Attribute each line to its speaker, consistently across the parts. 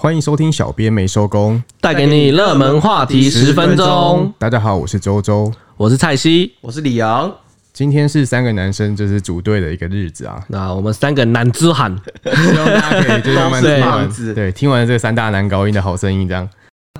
Speaker 1: 欢迎收听小编没收工，
Speaker 2: 带给你热门话题十分钟。
Speaker 1: 大家好，我是周周，
Speaker 2: 我是蔡西，
Speaker 3: 我是李阳。
Speaker 1: 今天是三个男生就是组队的一个日子啊。
Speaker 2: 那我们三个男子汉，
Speaker 1: 希望大家可以就慢慢听完，对，听完这三大男高音的好声音，这样。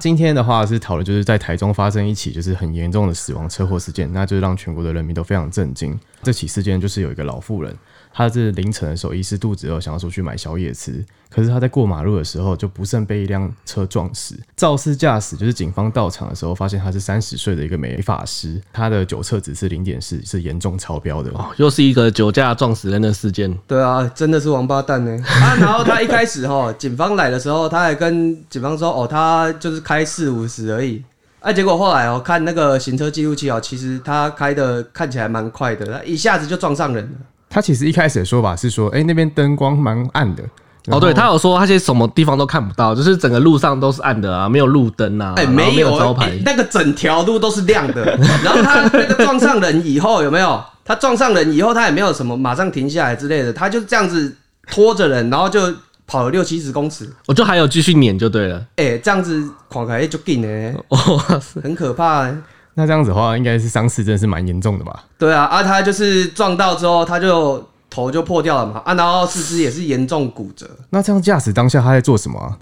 Speaker 1: 今天的话是讨论，就是在台中发生一起就是很严重的死亡车祸事件，那就是让全国的人民都非常震惊。这起事件就是有一个老妇人。他是凌晨的时候，一时肚子饿，想要出去买宵夜吃。可是他在过马路的时候，就不慎被一辆车撞死。肇事驾驶就是警方到场的时候，发现他是三十岁的一个美发师，他的酒测值是零点四，是严重超标的。
Speaker 2: 哦，又是一个酒驾撞死人的事件。
Speaker 3: 对啊，真的是王八蛋呢。啊，然后他一开始哈，警方来的时候，他还跟警方说，哦，他就是开四五十而已。哎，结果后来哦，看那个行车记录器哦，其实他开的看起来蛮快的，他一下子就撞上人了。
Speaker 1: 他其实一开始的说法是说，哎、欸，那边灯光蛮暗的。
Speaker 2: 哦，对，他有说，他其实什么地方都看不到，就是整个路上都是暗的啊，没有路灯啊，
Speaker 3: 哎、欸，没有招牌、欸，那个整条路都是亮的。然后他那个撞上人以后有没有？他撞上人以后，他也没有什么马上停下来之类的，他就这样子拖着人，然后就跑了六七十公尺。
Speaker 2: 我就还有继续撵就对了。哎、
Speaker 3: 欸，这样子狂开就紧呢，哦，很可怕、欸。
Speaker 1: 那这样子的话，应该是伤势真的是蛮严重的吧？
Speaker 3: 对啊，啊，他就是撞到之后，他就头就破掉了嘛，啊，然后四肢也是严重骨折。
Speaker 1: 那这样驾驶当下他在做什么啊？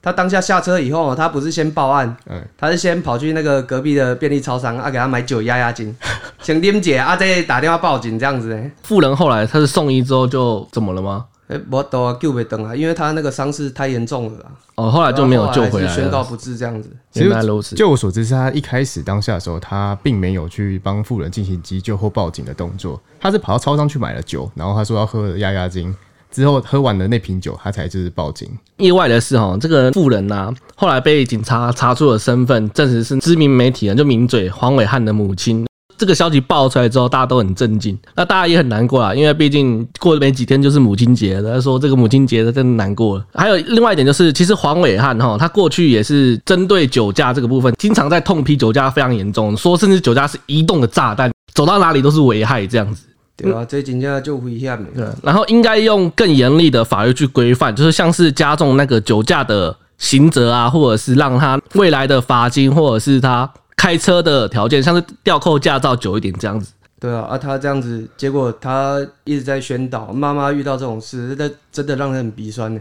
Speaker 3: 他当下下车以后，他不是先报案，嗯，他是先跑去那个隔壁的便利超商啊，给他买酒压压惊，先点解啊，再打电话报警这样子呢。
Speaker 2: 富人后来他是送医之后就怎么了吗？
Speaker 3: 哎、欸，我都救不等啊，因为他那个伤势太严重了
Speaker 2: 哦，后来就没有救回来，
Speaker 3: 宣告不治这样子。
Speaker 1: 其实，就我所知，是他一开始当下的时候，他并没有去帮富人进行急救或报警的动作，他是跑到超商去买了酒，然后他说要喝压压惊，之后喝完了那瓶酒，他才就是报警。
Speaker 2: 意外的是，哈，这个富人呐、啊，后来被警察查出了身份，证实是知名媒体人，就名嘴黄伟汉的母亲。这个消息爆出来之后，大家都很震惊，那大家也很难过啊，因为毕竟过了没几天就是母亲节了。他说这个母亲节他真的难过了。还有另外一点就是，其实黄伟汉哈，他过去也是针对酒驾这个部分，经常在痛批酒驾非常严重，说甚至酒驾是移动的炸弹，走到哪里都是危害这样子。
Speaker 3: 对啊，这真正就危险。
Speaker 2: 对，然后应该用更严厉的法律去规范，就是像是加重那个酒驾的刑责啊，或者是让他未来的罚金，或者是他。开车的条件像是吊扣驾照久一点这样子，
Speaker 3: 对啊，啊他这样子，结果他一直在宣导，妈妈遇到这种事，那真的让人很鼻酸呢。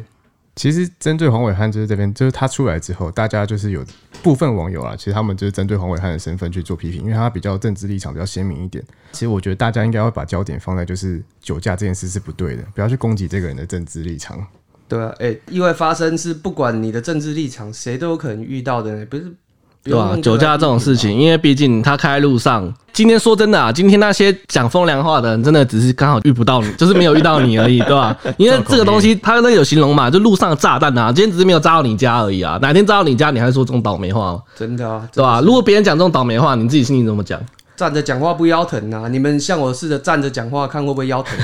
Speaker 1: 其实针对黄伟汉就是这边，就是他出来之后，大家就是有部分网友啊，其实他们就是针对黄伟汉的身份去做批评，因为他比较政治立场比较鲜明一点。其实我觉得大家应该要把焦点放在就是酒驾这件事是不对的，不要去攻击这个人的政治立场。
Speaker 3: 对啊，哎、欸，意外发生是不管你的政治立场，谁都有可能遇到的，不是。
Speaker 2: 对吧？酒驾这种事情，因为毕竟他开在路上。今天说真的啊，今天那些讲风凉话的人，真的只是刚好遇不到你，就是没有遇到你而已，对吧？因为这个东西，他那个有形容嘛，就路上的炸弹啊，今天只是没有炸到你家而已啊。哪天炸到你家，你还说这种倒霉话？
Speaker 3: 真的啊，
Speaker 2: 对吧？如果别人讲这种倒霉话，你自己心里怎么讲？
Speaker 3: 站着讲话不腰疼啊！你们像我似的站着讲话，看会不会腰疼？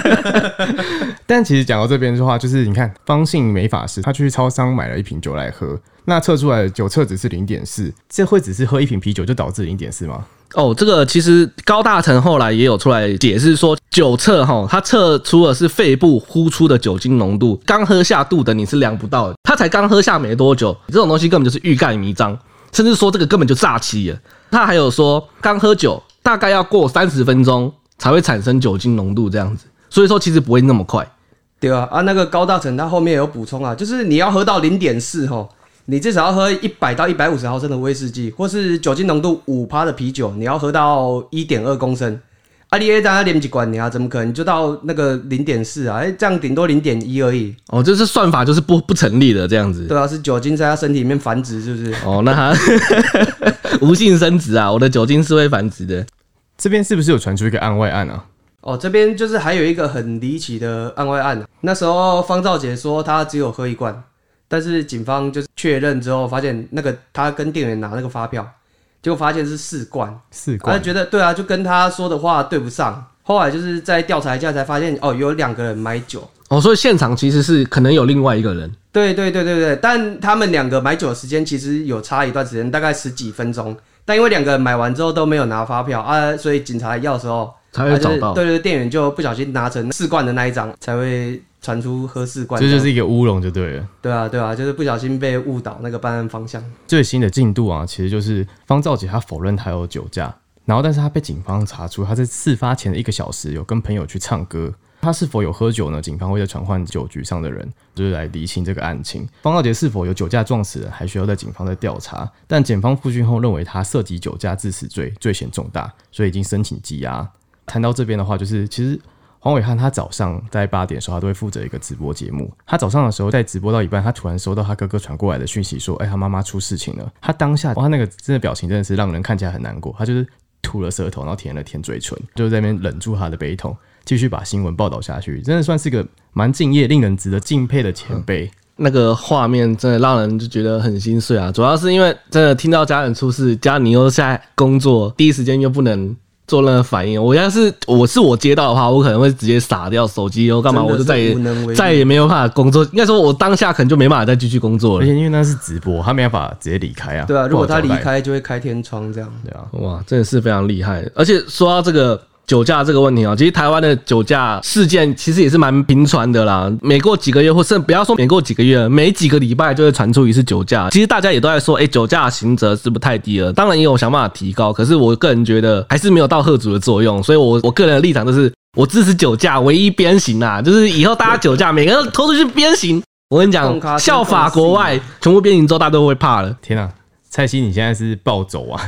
Speaker 1: 但其实讲到这边的话，就是你看方信美法师，他去超商买了一瓶酒来喝，那测出来的酒测只是零点四，这会只是喝一瓶啤酒就导致零点四吗？
Speaker 2: 哦，这个其实高大成后来也有出来解释说，酒测哈，他测出的是肺部呼出的酒精浓度，刚喝下肚的你是量不到的，他才刚喝下没多久，这种东西根本就是欲盖弥彰，甚至说这个根本就诈欺了。他还有说，刚喝酒大概要过三十分钟才会产生酒精浓度这样子，所以说其实不会那么快，
Speaker 3: 对啊，啊，那个高大成他后面有补充啊，就是你要喝到零点四吼，你至少要喝一百到一百五十毫升的威士忌，或是酒精浓度五趴的啤酒，你要喝到一点二公升。阿里 A 在连几管你啊？怎么可能就到那个零点四啊？哎，这样顶多零点一而已。
Speaker 2: 哦，就是算法就是不不成立的这样子。
Speaker 3: 对啊，是酒精在他身体里面繁殖，是不是？
Speaker 2: 哦，那他 无性生殖啊？我的酒精是会繁殖的。
Speaker 1: 这边是不是有传出一个案外案啊？
Speaker 3: 哦，这边就是还有一个很离奇的案外案。那时候方兆杰说他只有喝一罐，但是警方就是确认之后发现那个他跟店员拿那个发票。结果发现是四罐，
Speaker 1: 四罐，
Speaker 3: 他觉得对啊，就跟他说的话对不上。后来就是在调查一下才发现，哦，有两个人买酒，
Speaker 2: 哦，所以现场其实是可能有另外一个人。
Speaker 3: 对对对对对，但他们两个买酒的时间其实有差一段时间，大概十几分钟。但因为两个人买完之后都没有拿发票啊，所以警察要的时候
Speaker 2: 才会找到。
Speaker 3: 对对，店员就不小心拿成四罐的那一张，才会传出喝四罐，
Speaker 1: 这就是一个乌龙就对了。
Speaker 3: 对啊，对啊，就是不小心被误导那个办案方向。
Speaker 1: 最新的进度啊，其实就是方兆杰他否认他有酒驾，然后但是他被警方查出他在事发前的一个小时有跟朋友去唱歌。他是否有喝酒呢？警方会在传唤酒局上的人，就是来厘清这个案情。方肇杰是否有酒驾撞死人，还需要在警方在调查。但检方复讯后认为他涉及酒驾致死罪，罪嫌重大，所以已经申请羁押。谈到这边的话，就是其实黄伟汉他早上在八点的时候，他都会负责一个直播节目。他早上的时候在直播到一半，他突然收到他哥哥传过来的讯息，说：“哎、他妈妈出事情了。”他当下，哇，他那个真的表情真的是让人看起来很难过。他就是吐了舌头，然后舔了舔嘴唇，就在那边忍住他的悲痛。继续把新闻报道下去，真的算是个蛮敬业、令人值得敬佩的前辈。
Speaker 2: 那个画面真的让人就觉得很心碎啊！主要是因为真的听到家人出事，家你又在工作，第一时间又不能做任何反应。我要是我是我接到的话，我可能会直接傻掉手机，又干嘛？我就再也再也没有办法工作。应该说，我当下可能就没办法再继续工作了。
Speaker 1: 而且因为那是直播，他没办法直接离开啊。
Speaker 3: 对啊，如果他离开，就会开天窗这样。
Speaker 1: 对啊，
Speaker 2: 哇，真的是非常厉害。而且说到这个。酒驾这个问题啊，其实台湾的酒驾事件其实也是蛮频传的啦。每过几个月，或是不要说每过几个月，每几个礼拜就会传出一次酒驾。其实大家也都在说，哎，酒驾刑责是不是太低了？当然也有想办法提高，可是我个人觉得还是没有到吓阻的作用。所以我我个人的立场就是，我支持酒驾唯一鞭刑啊，就是以后大家酒驾，每个人拖出去鞭刑。我跟你讲，效法国外，全部鞭刑之后，大家都会怕了。
Speaker 1: 天啊！蔡西，你现在是暴走啊？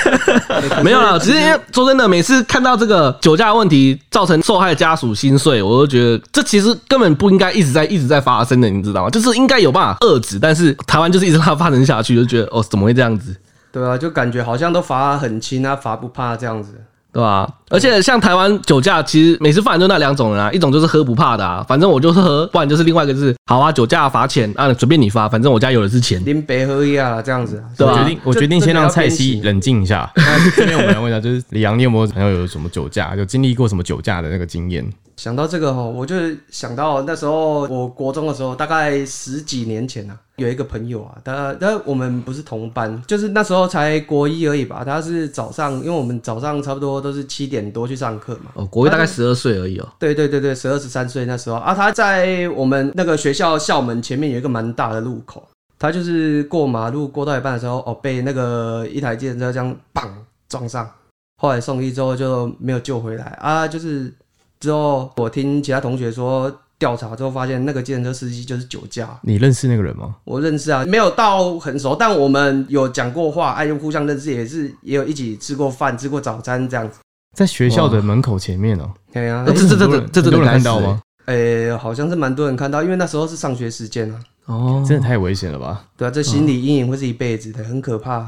Speaker 2: 没有啦，只是因为说真的，每次看到这个酒驾问题造成受害家属心碎，我都觉得这其实根本不应该一直在一直在发生的，你知道吗？就是应该有办法遏制，但是台湾就是一直让它发生下去，就觉得哦，怎么会这样子？
Speaker 3: 对啊，就感觉好像都罚很轻啊，罚不怕这样子。
Speaker 2: 对吧？而且像台湾酒驾，其实每次犯就那两种人啊，一种就是喝不怕的啊，反正我就是喝，不然就是另外一个就是好啊，酒驾罚钱啊，随便你罚，反正我家有的是钱。
Speaker 3: 林北喝一啊，这样子。
Speaker 1: 对吧？我决定，我决定先让蔡西冷静一下。那这边我们来问一下，就是李阳，你有没有朋友有什么酒驾，就经历过什么酒驾的那个经验？
Speaker 3: 想到这个哈，我就想到那时候我国中的时候，大概十几年前啊，有一个朋友啊，他他我们不是同班，就是那时候才国一而已吧。他是早上，因为我们早上差不多都是七点多去上课嘛。
Speaker 2: 哦，国一大概十二岁而已哦。
Speaker 3: 对对对对，十二十三岁那时候啊，他在我们那个学校校门前面有一个蛮大的路口，他就是过马路过到一半的时候，哦，被那个一台计程车这样砰撞上，后来送医之后就没有救回来啊，就是。之后，我听其他同学说，调查之后发现那个计程车司机就是酒驾。
Speaker 1: 你认识那个人吗？
Speaker 3: 我认识啊，没有到很熟，但我们有讲过话，哎，又互相认识，也是也有一起吃过饭、吃过早餐这样子。
Speaker 1: 在学校的门口前面哦、喔。
Speaker 3: 对啊，
Speaker 2: 这这这这这
Speaker 1: 都能看到吗？
Speaker 3: 哎、欸，好像是蛮多人看到，因为那时候是上学时间啊。
Speaker 2: 哦，
Speaker 1: 真的太危险了吧？
Speaker 3: 对啊，这心理阴影会是一辈子的，很可怕。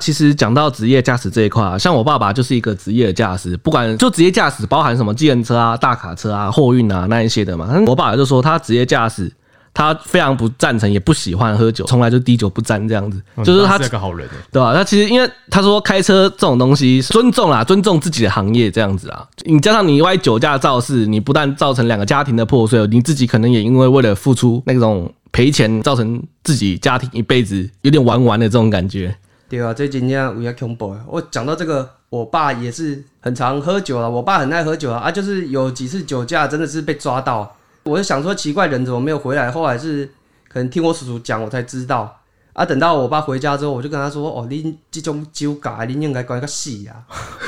Speaker 2: 其实讲到职业驾驶这一块啊，像我爸爸就是一个职业驾驶，不管就职业驾驶包含什么计程车啊、大卡车啊、货运啊那一些的嘛。我爸爸就说他职业驾驶，他非常不赞成，也不喜欢喝酒，从来就滴酒不沾这样子。就是他
Speaker 1: 是个好人，
Speaker 2: 对吧？他其实因为他说开车这种东西，尊重啦，尊重自己的行业这样子啊。你加上你因为酒驾肇事，你不但造成两个家庭的破碎，你自己可能也因为为了付出那种赔钱，造成自己家庭一辈子有点玩完的这种感觉。
Speaker 3: 对啊，最近这样有点恐怖。我讲到这个，我爸也是很常喝酒啊。我爸很爱喝酒啊，就是有几次酒驾真的是被抓到。我就想说奇怪，人怎么没有回来？后来是可能听我叔叔讲，我才知道。啊，等到我爸回家之后，我就跟他说：“哦，你这种酒驾，你应该关个死啊，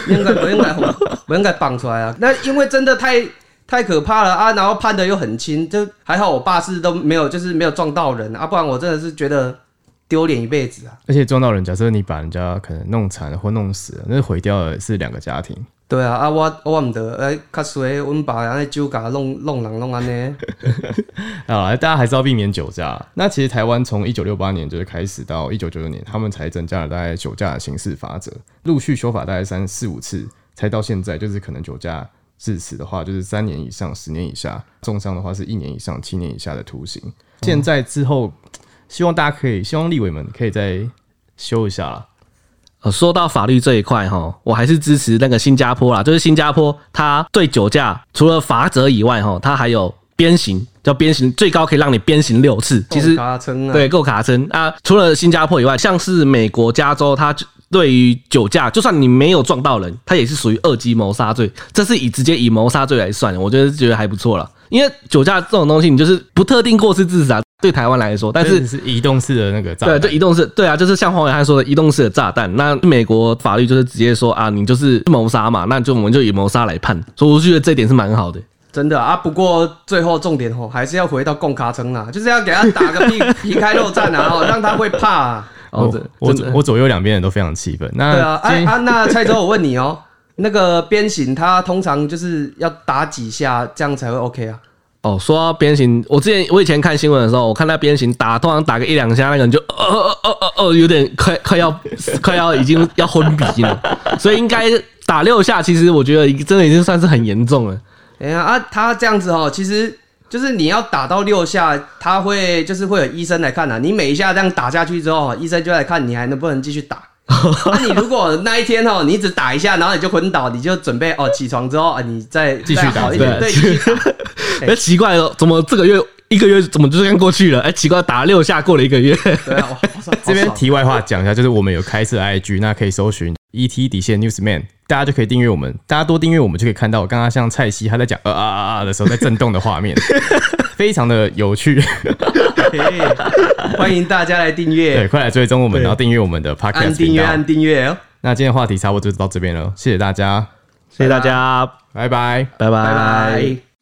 Speaker 3: 应该不应该 不应该绑出来啊？那因为真的太太可怕了啊，然后判的又很轻，就还好我爸是都没有，就是没有撞到人啊，不然我真的是觉得。”丢脸一辈子啊！而
Speaker 1: 且撞到人，假设你把人家可能弄残了或弄死了，那毁掉的是两个家庭。
Speaker 3: 对啊，啊我我唔得，哎，卡衰，我们把人家酒驾弄弄人弄安呢。
Speaker 1: 啊，大家还是要避免酒驾。那其实台湾从一九六八年就是开始到一九九九年，他们才增加了大概酒驾的刑事法则，陆续修法大概三四五次，才到现在就是可能酒驾致死的话，就是三年以上十年以下，重伤的话是一年以上七年以下的徒刑。现在之后。希望大家可以，希望立委们可以再修一下啦。
Speaker 2: 呃，说到法律这一块哈，我还是支持那个新加坡啦。就是新加坡，它对酒驾除了罚则以外，哈，它还有鞭刑，叫鞭刑，最高可以让你鞭刑六次。其实，对，够卡称啊。除了新加坡以外，像是美国加州，它对于酒驾，就算你没有撞到人，它也是属于二级谋杀罪，这是以直接以谋杀罪来算的。我觉得觉得还不错了。因为酒驾这种东西，你就是不特定过失致死啊。对台湾来说，但是
Speaker 1: 是移动式的那个炸弹，
Speaker 2: 对，就移动式，对啊，就是像黄伟汉说的移动式的炸弹。那美国法律就是直接说啊，你就是谋杀嘛，那就我们就以谋杀来判。所以我觉得这点是蛮好的，
Speaker 3: 真的啊。不过最后重点哦，还是要回到贡卡城啊，就是要给他打个皮皮 开肉绽啊，让他会怕啊。
Speaker 1: 哦，我我左右两边人都非常气愤。那
Speaker 3: 对啊，哎啊，那蔡州，我问你哦，那个鞭刑他通常就是要打几下，这样才会 OK 啊？
Speaker 2: 哦，说到鞭刑，我之前我以前看新闻的时候，我看他鞭刑打，通常打个一两下，那个人就呃呃呃呃呃，有点快快要 快要已经要昏迷了，所以应该打六下，其实我觉得真的已经算是很严重了。
Speaker 3: 哎呀啊，他这样子哦，其实就是你要打到六下，他会就是会有医生来看的，你每一下这样打下去之后，医生就来看你还能不能继续打。那、啊、你如果那一天哦，你只打一下，然后你就昏倒，你就准备哦起床之后啊，你再继续打一点，对。
Speaker 2: 哎、欸，奇怪了，怎么这个月一个月怎么就这样过去了？哎、欸，奇怪，打了六下过了一个月。对啊，
Speaker 1: 这边题外话讲一下，就是我们有开设 IG，那可以搜寻 ET 底线 Newsman，大家就可以订阅我们，大家多订阅我们就可以看到我刚刚像蔡西他在讲啊啊啊的时候在震动的画面，非常的有趣。
Speaker 3: 欢迎大家来订阅，
Speaker 1: 对，快来追踪我们，然后订阅我们的 Podcast
Speaker 3: 按订阅，按订阅哦。
Speaker 1: 那今天话题差不多就到这边了，谢谢大家，
Speaker 2: 谢谢大家，
Speaker 1: 拜拜，
Speaker 2: 拜拜。
Speaker 3: 拜拜。